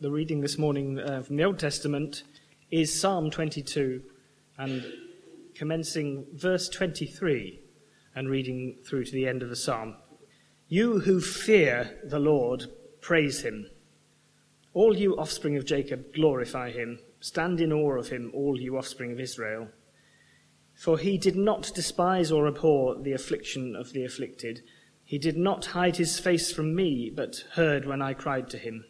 the reading this morning uh, from the Old Testament is Psalm 22 and commencing verse 23 and reading through to the end of the psalm. You who fear the Lord, praise him. All you offspring of Jacob, glorify him. Stand in awe of him, all you offspring of Israel. For he did not despise or abhor the affliction of the afflicted. He did not hide his face from me, but heard when I cried to him.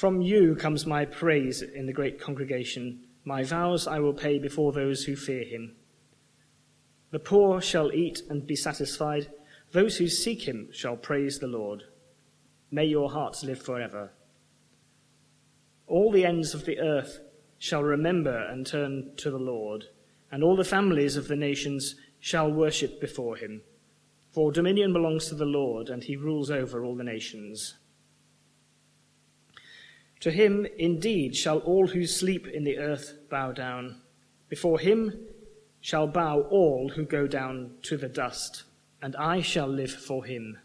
From you comes my praise in the great congregation. My vows I will pay before those who fear him. The poor shall eat and be satisfied. Those who seek him shall praise the Lord. May your hearts live forever. All the ends of the earth shall remember and turn to the Lord, and all the families of the nations shall worship before him. For dominion belongs to the Lord, and he rules over all the nations. To him indeed shall all who sleep in the earth bow down. Before him shall bow all who go down to the dust, and I shall live for him.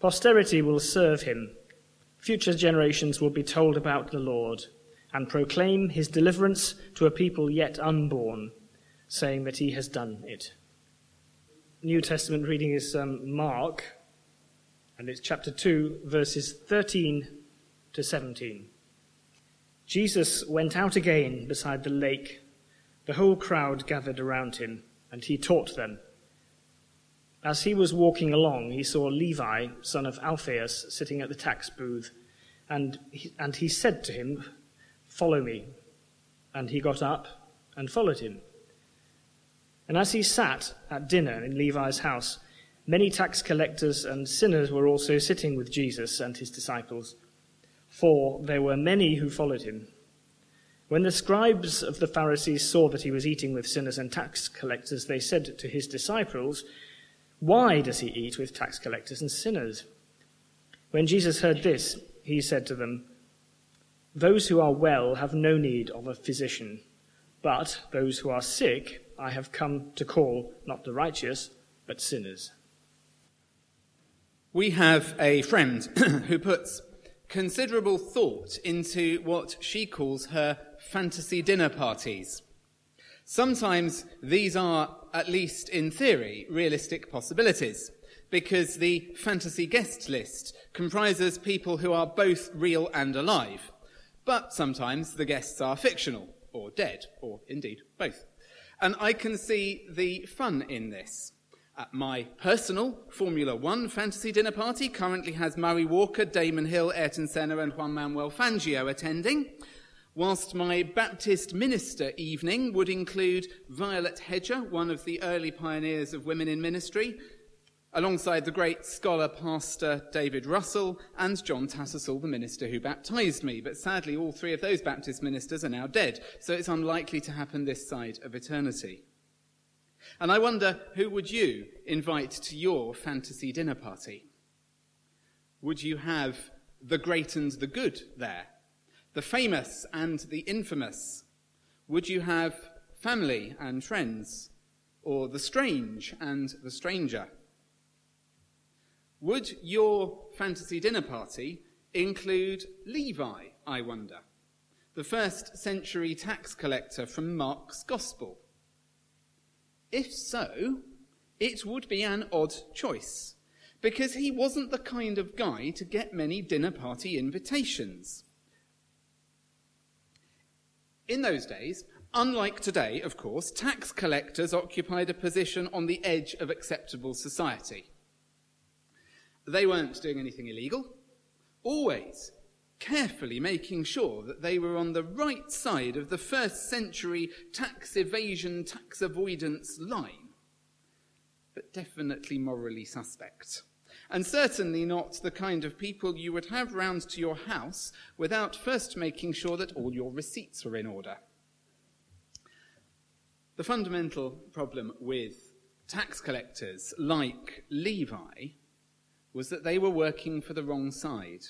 Posterity will serve him. Future generations will be told about the Lord and proclaim his deliverance to a people yet unborn, saying that he has done it. New Testament reading is um, Mark, and it's chapter 2, verses 13 to 17. Jesus went out again beside the lake. The whole crowd gathered around him, and he taught them. As he was walking along, he saw Levi, son of Alphaeus, sitting at the tax booth, and he, and he said to him, Follow me. And he got up and followed him. And as he sat at dinner in Levi's house, many tax collectors and sinners were also sitting with Jesus and his disciples for there were many who followed him. When the scribes of the Pharisees saw that he was eating with sinners and tax collectors, they said to his disciples, Why does he eat with tax collectors and sinners? When Jesus heard this, he said to them, Those who are well have no need of a physician, but those who are sick I have come to call not the righteous, but sinners. We have a friend who puts considerable thought into what she calls her fantasy dinner parties. Sometimes these are, at least in theory, realistic possibilities, because the fantasy guest list comprises people who are both real and alive. But sometimes the guests are fictional, or dead, or indeed both. And I can see the fun in this. At my personal Formula One fantasy dinner party currently has Murray Walker, Damon Hill, Ayrton Senna, and Juan Manuel Fangio attending, whilst my Baptist minister evening would include Violet Hedger, one of the early pioneers of women in ministry, alongside the great scholar pastor David Russell and John Tattersall, the minister who baptized me. But sadly, all three of those Baptist ministers are now dead, so it's unlikely to happen this side of eternity. And I wonder who would you invite to your fantasy dinner party? Would you have the great and the good there? The famous and the infamous? Would you have family and friends? Or the strange and the stranger? Would your fantasy dinner party include Levi, I wonder? The first century tax collector from Mark's Gospel if so, it would be an odd choice, because he wasn't the kind of guy to get many dinner party invitations. In those days, unlike today, of course, tax collectors occupied a position on the edge of acceptable society. They weren't doing anything illegal, always carefully making sure that they were on the right side of the first century tax evasion, tax avoidance line, but definitely morally suspect. And certainly not the kind of people you would have round to your house without first making sure that all your receipts were in order. The fundamental problem with tax collectors like Levi was that they were working for the wrong side.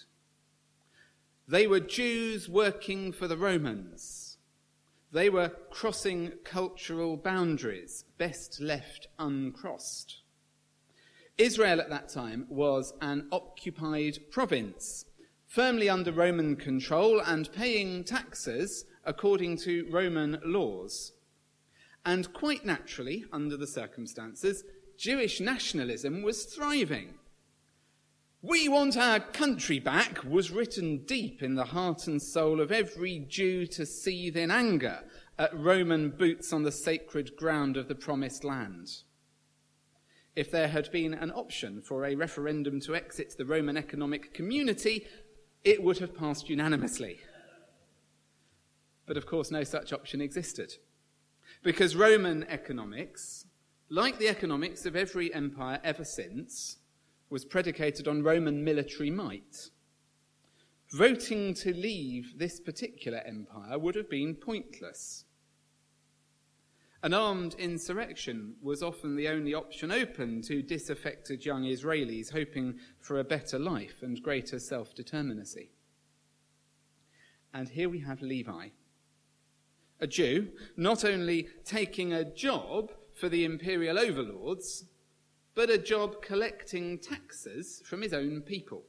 They were Jews working for the Romans. They were crossing cultural boundaries, best left uncrossed. Israel at that time was an occupied province, firmly under Roman control and paying taxes according to Roman laws. And quite naturally, under the circumstances, Jewish nationalism was thriving. We want our country back was written deep in the heart and soul of every Jew to seethe in anger at Roman boots on the sacred ground of the promised land. If there had been an option for a referendum to exit the Roman economic community, it would have passed unanimously. But of course, no such option existed. Because Roman economics, like the economics of every empire ever since, was predicated on Roman military might. Voting to leave this particular empire would have been pointless. An armed insurrection was often the only option open to disaffected young Israelis hoping for a better life and greater self determinacy. And here we have Levi, a Jew, not only taking a job for the imperial overlords, but a job collecting taxes from his own people.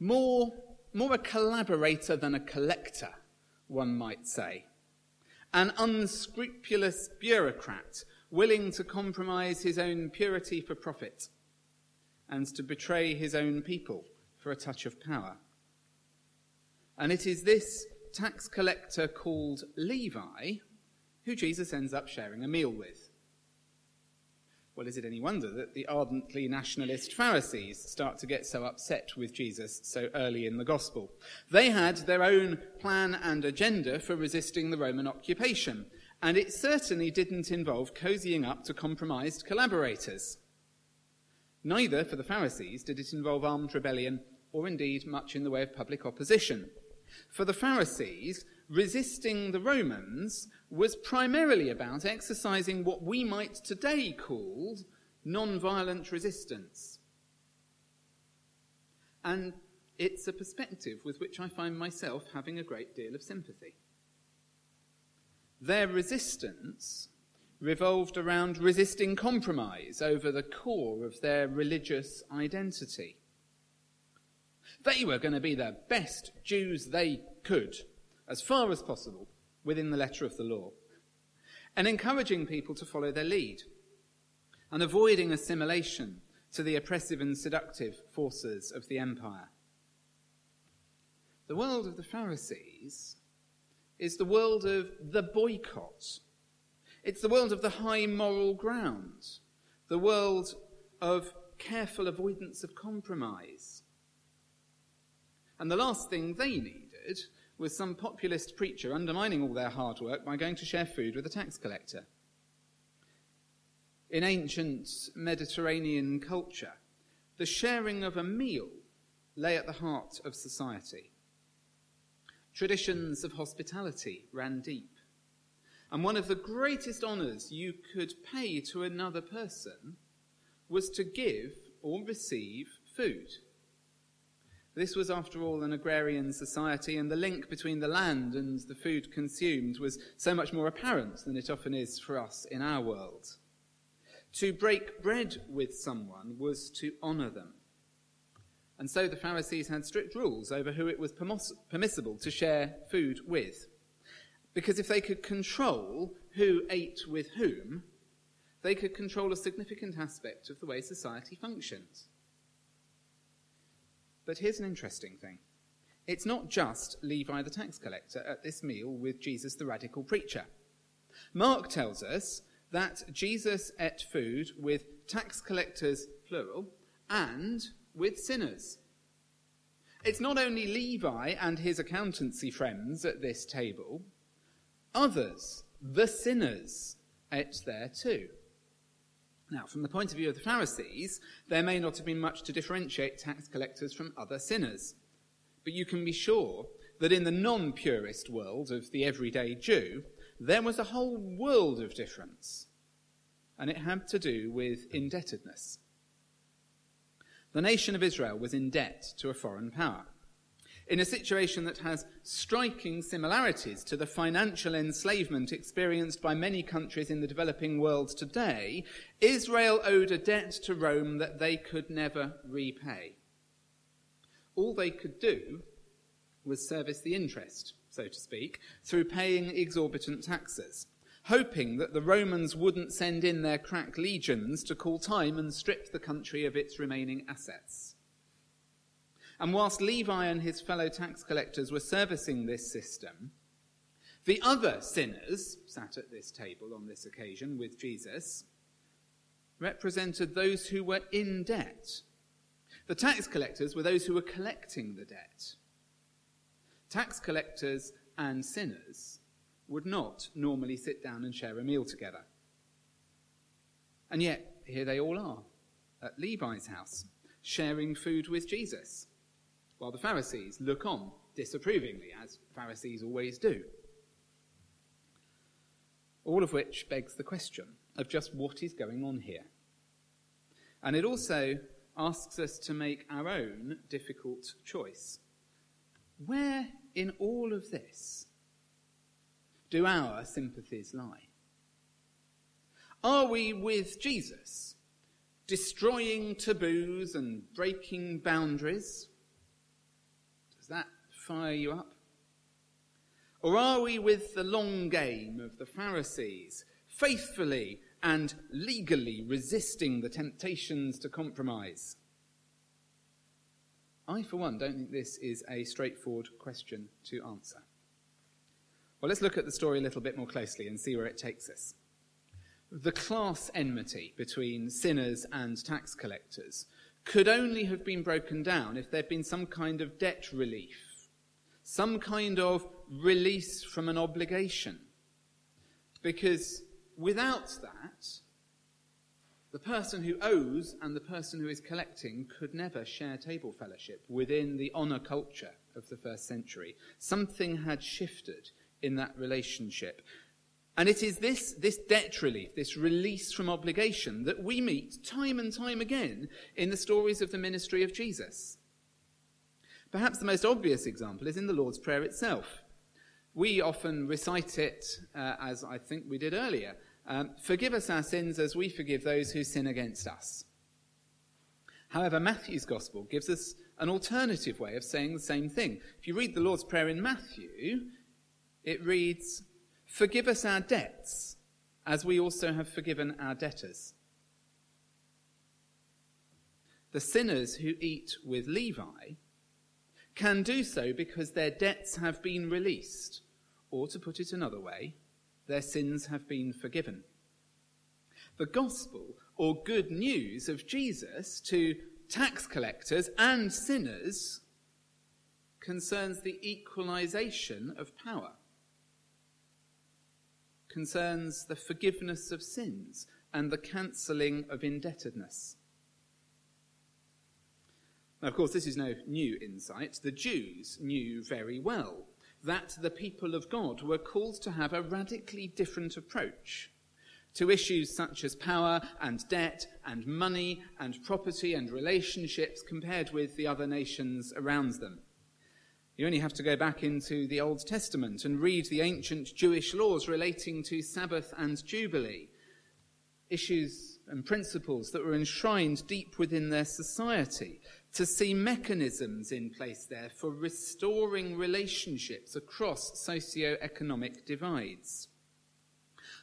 More, more a collaborator than a collector, one might say. An unscrupulous bureaucrat willing to compromise his own purity for profit and to betray his own people for a touch of power. And it is this tax collector called Levi who Jesus ends up sharing a meal with. Well, is it any wonder that the ardently nationalist Pharisees start to get so upset with Jesus so early in the gospel? They had their own plan and agenda for resisting the Roman occupation, and it certainly didn't involve cozying up to compromised collaborators. Neither, for the Pharisees, did it involve armed rebellion or indeed much in the way of public opposition. For the Pharisees, resisting the Romans was primarily about exercising what we might today call non-violent resistance. And it's a perspective with which I find myself having a great deal of sympathy. Their resistance revolved around resisting compromise over the core of their religious identity. They were going to be the best Jews they could as far as possible within the letter of the law, and encouraging people to follow their lead, and avoiding assimilation to the oppressive and seductive forces of the empire. The world of the Pharisees is the world of the boycott. It's the world of the high moral ground, the world of careful avoidance of compromise. And the last thing they needed was some populist preacher undermining all their hard work by going to share food with a tax collector. In ancient Mediterranean culture, the sharing of a meal lay at the heart of society. Traditions of hospitality ran deep. And one of the greatest honours you could pay to another person was to give or receive food. This was, after all, an agrarian society, and the link between the land and the food consumed was so much more apparent than it often is for us in our world. To break bread with someone was to honour them. And so the Pharisees had strict rules over who it was permissible to share food with. Because if they could control who ate with whom, they could control a significant aspect of the way society functions. But here's an interesting thing. It's not just Levi the tax collector at this meal with Jesus the radical preacher. Mark tells us that Jesus ate food with tax collectors, plural, and with sinners. It's not only Levi and his accountancy friends at this table, others, the sinners, ate there too. Now, from the point of view of the Pharisees, there may not have been much to differentiate tax collectors from other sinners. But you can be sure that in the non purist world of the everyday Jew, there was a whole world of difference. And it had to do with indebtedness. The nation of Israel was in debt to a foreign power in a situation that has striking similarities to the financial enslavement experienced by many countries in the developing world today, Israel owed a debt to Rome that they could never repay. all they could do was service the interest, so to speak, through paying exorbitant taxes, hoping that the Romans wouldn't send in their crack legions to call time and strip the country of its remaining assets. And whilst Levi and his fellow tax collectors were servicing this system, the other sinners sat at this table on this occasion with Jesus represented those who were in debt. The tax collectors were those who were collecting the debt. Tax collectors and sinners would not normally sit down and share a meal together. And yet, here they all are at Levi's house, sharing food with Jesus, while the Pharisees look on disapprovingly, as Pharisees always do. All of which begs the question of just what is going on here. And it also asks us to make our own difficult choice. Where in all of this do our sympathies lie? Are we with Jesus, destroying taboos and breaking boundaries? Fire you up? Or are we with the long game of the Pharisees, faithfully and legally resisting the temptations to compromise? I, for one, don't think this is a straightforward question to answer. Well, let's look at the story a little bit more closely and see where it takes us. The class enmity between sinners and tax collectors could only have been broken down if there'd been some kind of debt relief, some kind of release from an obligation. Because without that, the person who owes and the person who is collecting could never share table fellowship within the honour culture of the first century. Something had shifted in that relationship. And it is this, this debt relief, this release from obligation, that we meet time and time again in the stories of the ministry of Jesus. Perhaps the most obvious example is in the Lord's Prayer itself. We often recite it, uh, as I think we did earlier, um, forgive us our sins as we forgive those who sin against us. However, Matthew's Gospel gives us an alternative way of saying the same thing. If you read the Lord's Prayer in Matthew, it reads, Forgive us our debts as we also have forgiven our debtors. The sinners who eat with Levi can do so because their debts have been released, or to put it another way, their sins have been forgiven. The gospel, or good news of Jesus to tax collectors and sinners, concerns the equalization of power, concerns the forgiveness of sins and the cancelling of indebtedness. Now, of course, this is no new insight. The Jews knew very well that the people of God were called to have a radically different approach to issues such as power and debt and money and property and relationships compared with the other nations around them. You only have to go back into the Old Testament and read the ancient Jewish laws relating to Sabbath and Jubilee, issues and principles that were enshrined deep within their society to see mechanisms in place there for restoring relationships across socio-economic divides.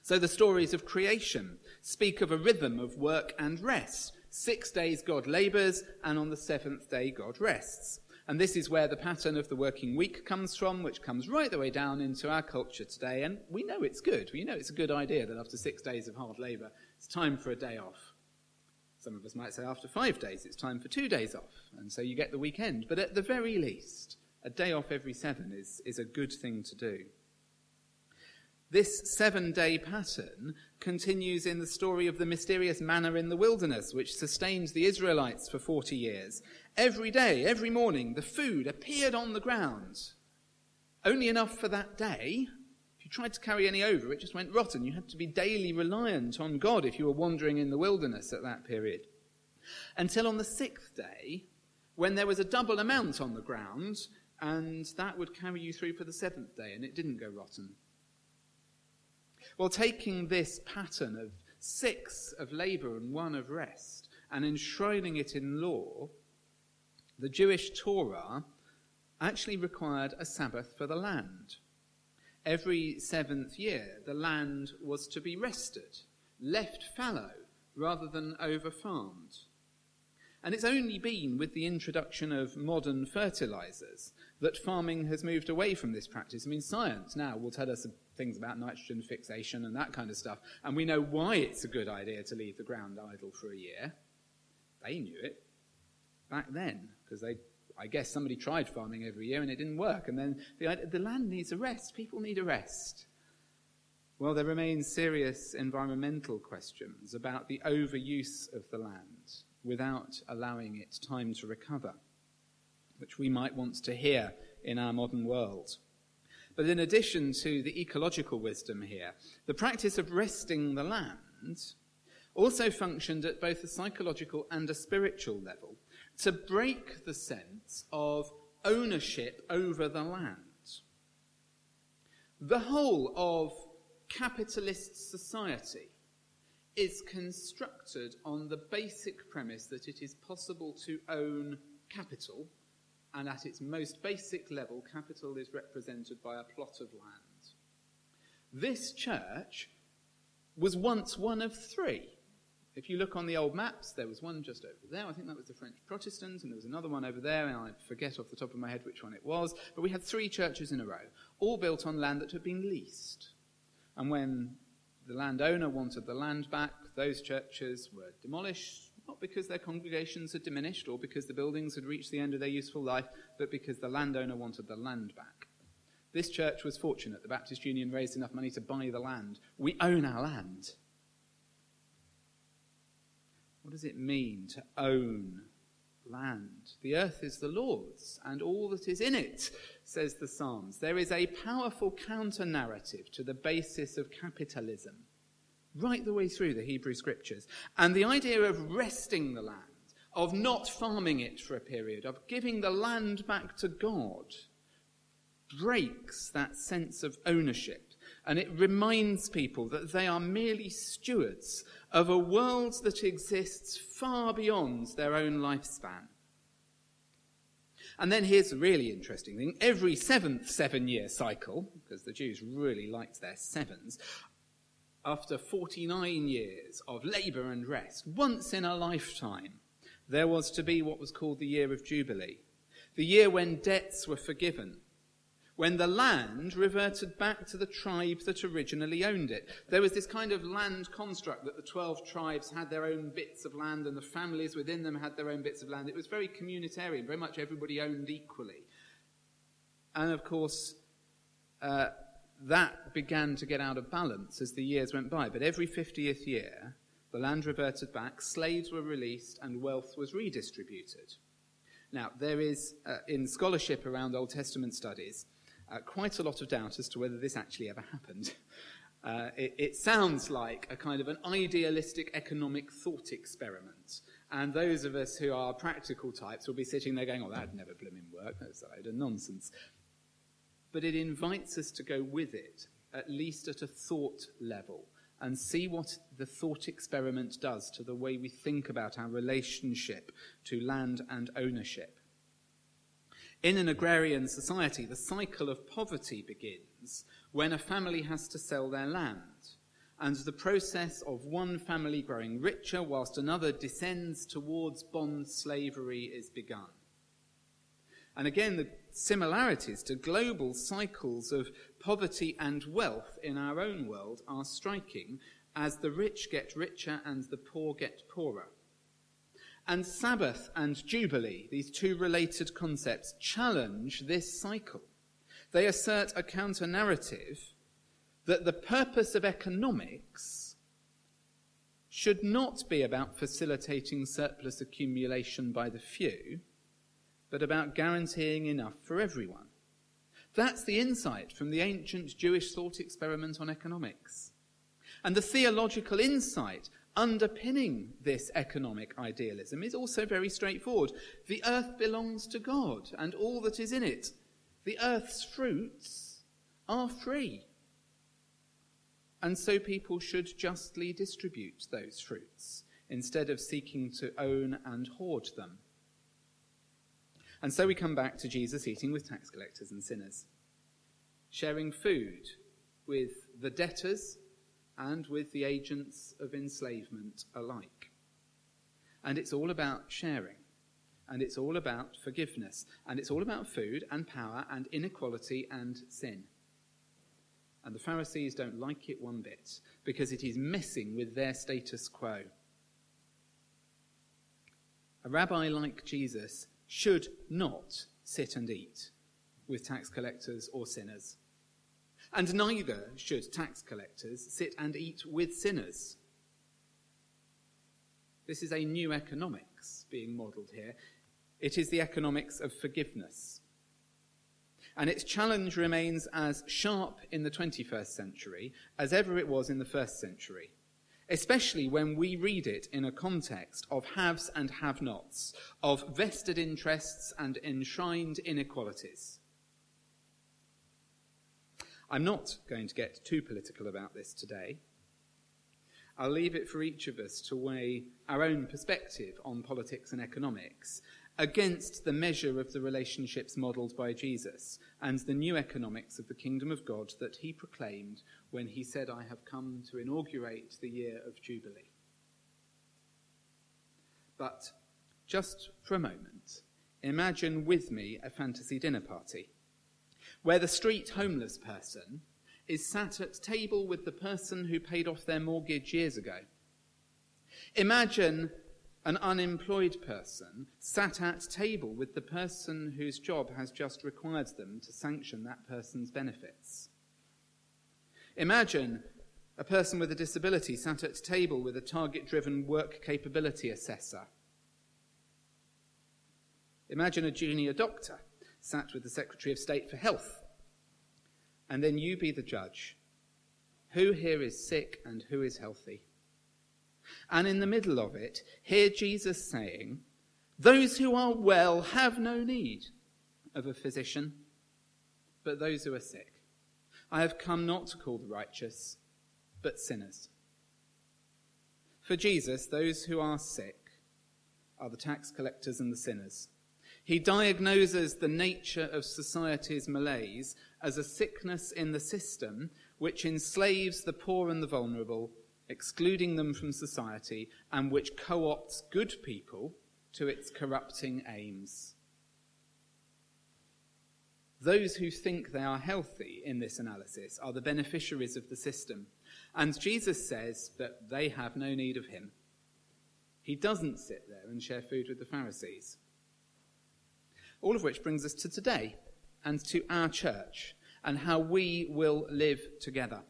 So the stories of creation speak of a rhythm of work and rest. Six days God labours, and on the seventh day God rests. And this is where the pattern of the working week comes from, which comes right the way down into our culture today. And we know it's good. We know it's a good idea that after six days of hard labour, it's time for a day off. Some of us might say after five days, it's time for two days off, and so you get the weekend. But at the very least, a day off every seven is, is a good thing to do. This seven day pattern continues in the story of the mysterious manna in the wilderness, which sustained the Israelites for 40 years. Every day, every morning, the food appeared on the ground. Only enough for that day, tried to carry any over, it just went rotten. You had to be daily reliant on God if you were wandering in the wilderness at that period. Until on the sixth day, when there was a double amount on the ground, and that would carry you through for the seventh day, and it didn't go rotten. Well, taking this pattern of six of labour and one of rest, and enshrining it in law, the Jewish Torah actually required a Sabbath for the land. Every seventh year, the land was to be rested, left fallow rather than over farmed. And it's only been with the introduction of modern fertilizers that farming has moved away from this practice. I mean, science now will tell us things about nitrogen fixation and that kind of stuff, and we know why it's a good idea to leave the ground idle for a year. They knew it back then, because they, I guess somebody tried farming every year and it didn't work, and then the, the land needs a rest. People need a rest. Well, there remain serious environmental questions about the overuse of the land without allowing it time to recover, which we might want to hear in our modern world. But in addition to the ecological wisdom here, the practice of resting the land also functioned at both a psychological and a spiritual level to break the sense of ownership over the land. The whole of capitalist society is constructed on the basic premise that it is possible to own capital, and at its most basic level, capital is represented by a plot of land. This church was once one of three. If you look on the old maps, there was one just over there. I think that was the French Protestants, and there was another one over there, and I forget off the top of my head which one it was. But we had three churches in a row, all built on land that had been leased. And when the landowner wanted the land back. Those churches were demolished, not because their congregations had diminished or because the buildings had reached the end of their useful life, but because the landowner wanted the land back. This church was fortunate. The Baptist Union raised enough money to buy the land. We own our land. What does it mean to own land. The earth is the Lord's, and all that is in it, says the Psalms. There is a powerful counter narrative to the basis of capitalism, right the way through the Hebrew scriptures. And the idea of resting the land, of not farming it for a period, of giving the land back to God, breaks that sense of ownership. And it reminds people that they are merely stewards of a world that exists far beyond their own lifespan. And then here's the really interesting thing. Every seventh seven year cycle, because the Jews really liked their sevens, after 49 years of labour and rest, once in a lifetime, there was to be what was called the year of Jubilee, the year when debts were forgiven, when the land reverted back to the tribe that originally owned it. There was this kind of land construct that the 12 tribes had their own bits of land and the families within them had their own bits of land. It was very communitarian, very much everybody owned equally. And of course, uh, that began to get out of balance as the years went by. But every 50th year, the land reverted back, slaves were released, and wealth was redistributed. Now, there is, uh, in scholarship around Old Testament studies, uh, quite a lot of doubt as to whether this actually ever happened. Uh, it, it, sounds like a kind of an idealistic economic thought experiment. And those of us who are practical types will be sitting there going, oh, that'd never blooming work. That's a load of nonsense. But it invites us to go with it, at least at a thought level, and see what the thought experiment does to the way we think about our relationship to land and ownership. In an agrarian society, the cycle of poverty begins when a family has to sell their land, and the process of one family growing richer whilst another descends towards bond slavery is begun. And again, the similarities to global cycles of poverty and wealth in our own world are striking as the rich get richer and the poor get poorer. And Sabbath and Jubilee, these two related concepts, challenge this cycle. They assert a counter narrative that the purpose of economics should not be about facilitating surplus accumulation by the few, but about guaranteeing enough for everyone. That's the insight from the ancient Jewish thought experiment on economics. And the theological insight underpinning this economic idealism is also very straightforward. The earth belongs to God and all that is in it. The earth's fruits are free. And so people should justly distribute those fruits instead of seeking to own and hoard them. And so we come back to Jesus eating with tax collectors and sinners, sharing food with the debtors and with the agents of enslavement alike. And it's all about sharing. And it's all about forgiveness. And it's all about food and power and inequality and sin. And the Pharisees don't like it one bit because it is messing with their status quo. A rabbi like Jesus should not sit and eat with tax collectors or sinners. And neither should tax collectors sit and eat with sinners. This is a new economics being modelled here. It is the economics of forgiveness. And its challenge remains as sharp in the 21st century as ever it was in the first century, especially when we read it in a context of haves and have nots, of vested interests and enshrined inequalities. I'm not going to get too political about this today. I'll leave it for each of us to weigh our own perspective on politics and economics against the measure of the relationships modelled by Jesus and the new economics of the kingdom of God that he proclaimed when he said, I have come to inaugurate the year of Jubilee. But just for a moment, imagine with me a fantasy dinner party where the street homeless person is sat at table with the person who paid off their mortgage years ago. Imagine an unemployed person sat at table with the person whose job has just required them to sanction that person's benefits. Imagine a person with a disability sat at table with a target driven work capability assessor. Imagine a junior doctor sat with the Secretary of State for Health. And then you be the judge. Who here is sick and who is healthy? And in the middle of it, hear Jesus saying, Those who are well have no need of a physician, but those who are sick. I have come not to call the righteous, but sinners. For Jesus, those who are sick are the tax collectors and the sinners. He diagnoses the nature of society's malaise as a sickness in the system which enslaves the poor and the vulnerable excluding them from society, and which co opts good people to its corrupting aims. Those who think they are healthy in this analysis are the beneficiaries of the system. And Jesus says that they have no need of him. He doesn't sit there and share food with the Pharisees. All of which brings us to today and to our church and how we will live together.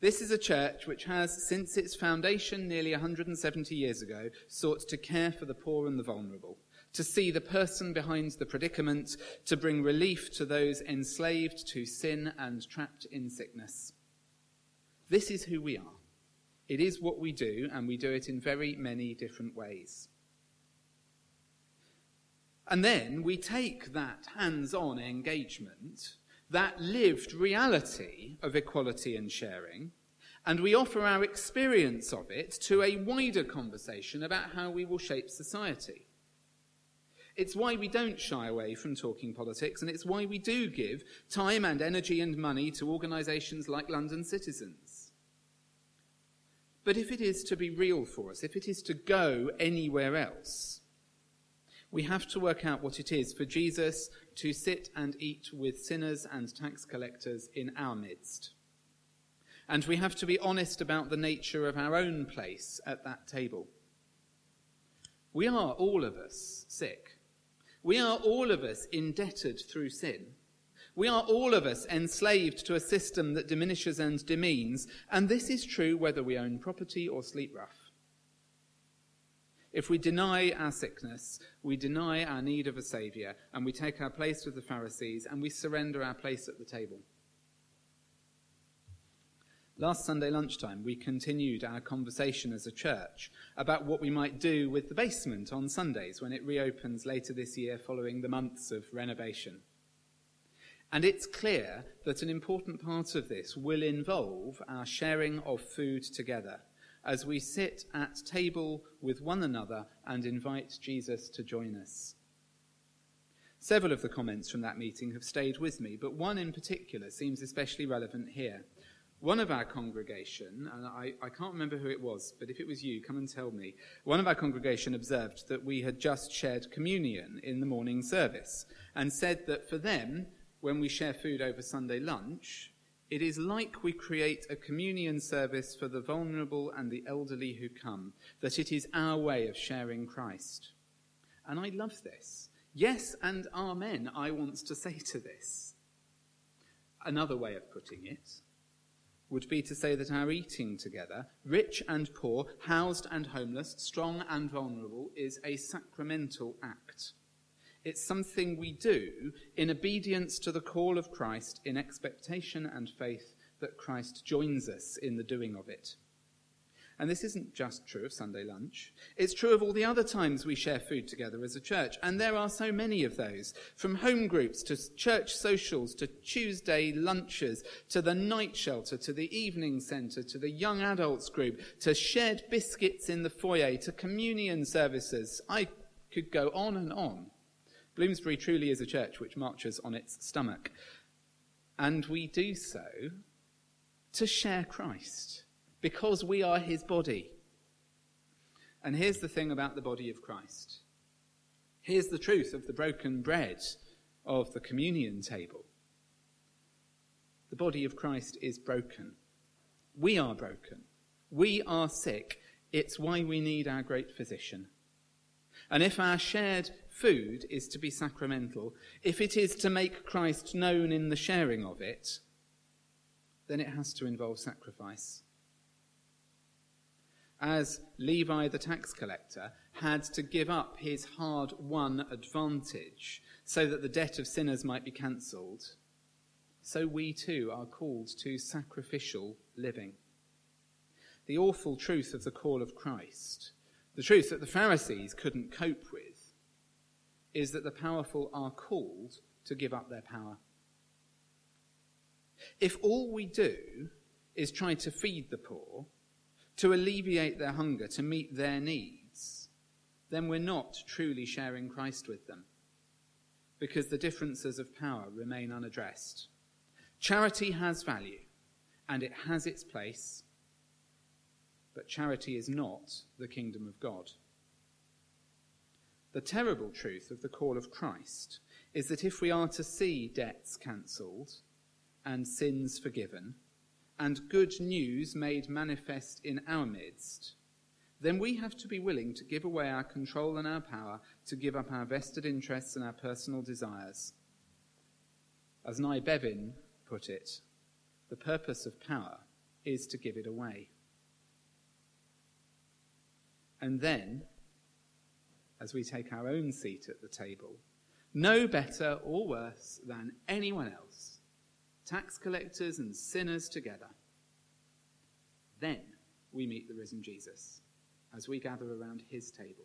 This is a church which has, since its foundation nearly 170 years ago, sought to care for the poor and the vulnerable, to see the person behind the predicament, to bring relief to those enslaved to sin and trapped in sickness. This is who we are. It is what we do, and we do it in very many different ways. And then we take that hands on engagement that lived reality of equality and sharing, and we offer our experience of it to a wider conversation about how we will shape society. It's why we don't shy away from talking politics, and it's why we do give time and energy and money to organisations like London Citizens. But if it is to be real for us, if it is to go anywhere else, we have to work out what it is for Jesus to sit and eat with sinners and tax collectors in our midst. And we have to be honest about the nature of our own place at that table. We are all of us sick. We are all of us indebted through sin. We are all of us enslaved to a system that diminishes and demeans, and this is true whether we own property or sleep rough. If we deny our sickness, we deny our need of a Saviour, and we take our place with the Pharisees, and we surrender our place at the table. Last Sunday lunchtime, we continued our conversation as a church about what we might do with the basement on Sundays when it reopens later this year following the months of renovation. And it's clear that an important part of this will involve our sharing of food together as we sit at table with one another and invite Jesus to join us. Several of the comments from that meeting have stayed with me, but one in particular seems especially relevant here. One of our congregation, and I, I, can't remember who it was, but if it was you, come and tell me. One of our congregation observed that we had just shared communion in the morning service and said that for them, when we share food over Sunday lunch, it is like we create a communion service for the vulnerable and the elderly who come, that it is our way of sharing Christ. And I love this. Yes and amen, I want to say to this. Another way of putting it would be to say that our eating together, rich and poor, housed and homeless, strong and vulnerable, is a sacramental act. It's something we do in obedience to the call of Christ, in expectation and faith that Christ joins us in the doing of it. And this isn't just true of Sunday lunch. It's true of all the other times we share food together as a church. And there are so many of those. From home groups to church socials to Tuesday lunches to the night shelter to the evening centre to the young adults group to shared biscuits in the foyer to communion services. I could go on and on. Bloomsbury truly is a church which marches on its stomach. And we do so to share Christ because we are his body. And here's the thing about the body of Christ. Here's the truth of the broken bread of the communion table. The body of Christ is broken. We are broken. We are sick. It's why we need our great physician. And if our shared food is to be sacramental, if it is to make Christ known in the sharing of it, then it has to involve sacrifice as Levi the tax collector had to give up his hard won advantage so that the debt of sinners might be cancelled, so we too are called to sacrificial living. The awful truth of the call of Christ, the truth that the Pharisees couldn't cope with, is that the powerful are called to give up their power. If all we do is try to feed the poor, to alleviate their hunger, to meet their needs, then we're not truly sharing Christ with them because the differences of power remain unaddressed. Charity has value and it has its place, but charity is not the kingdom of God. The terrible truth of the call of Christ is that if we are to see debts cancelled and sins forgiven, and good news made manifest in our midst, then we have to be willing to give away our control and our power, to give up our vested interests and our personal desires. As Nye Bevan put it, the purpose of power is to give it away. And then, as we take our own seat at the table, no better or worse than anyone else tax collectors and sinners together. Then we meet the risen Jesus as we gather around his table.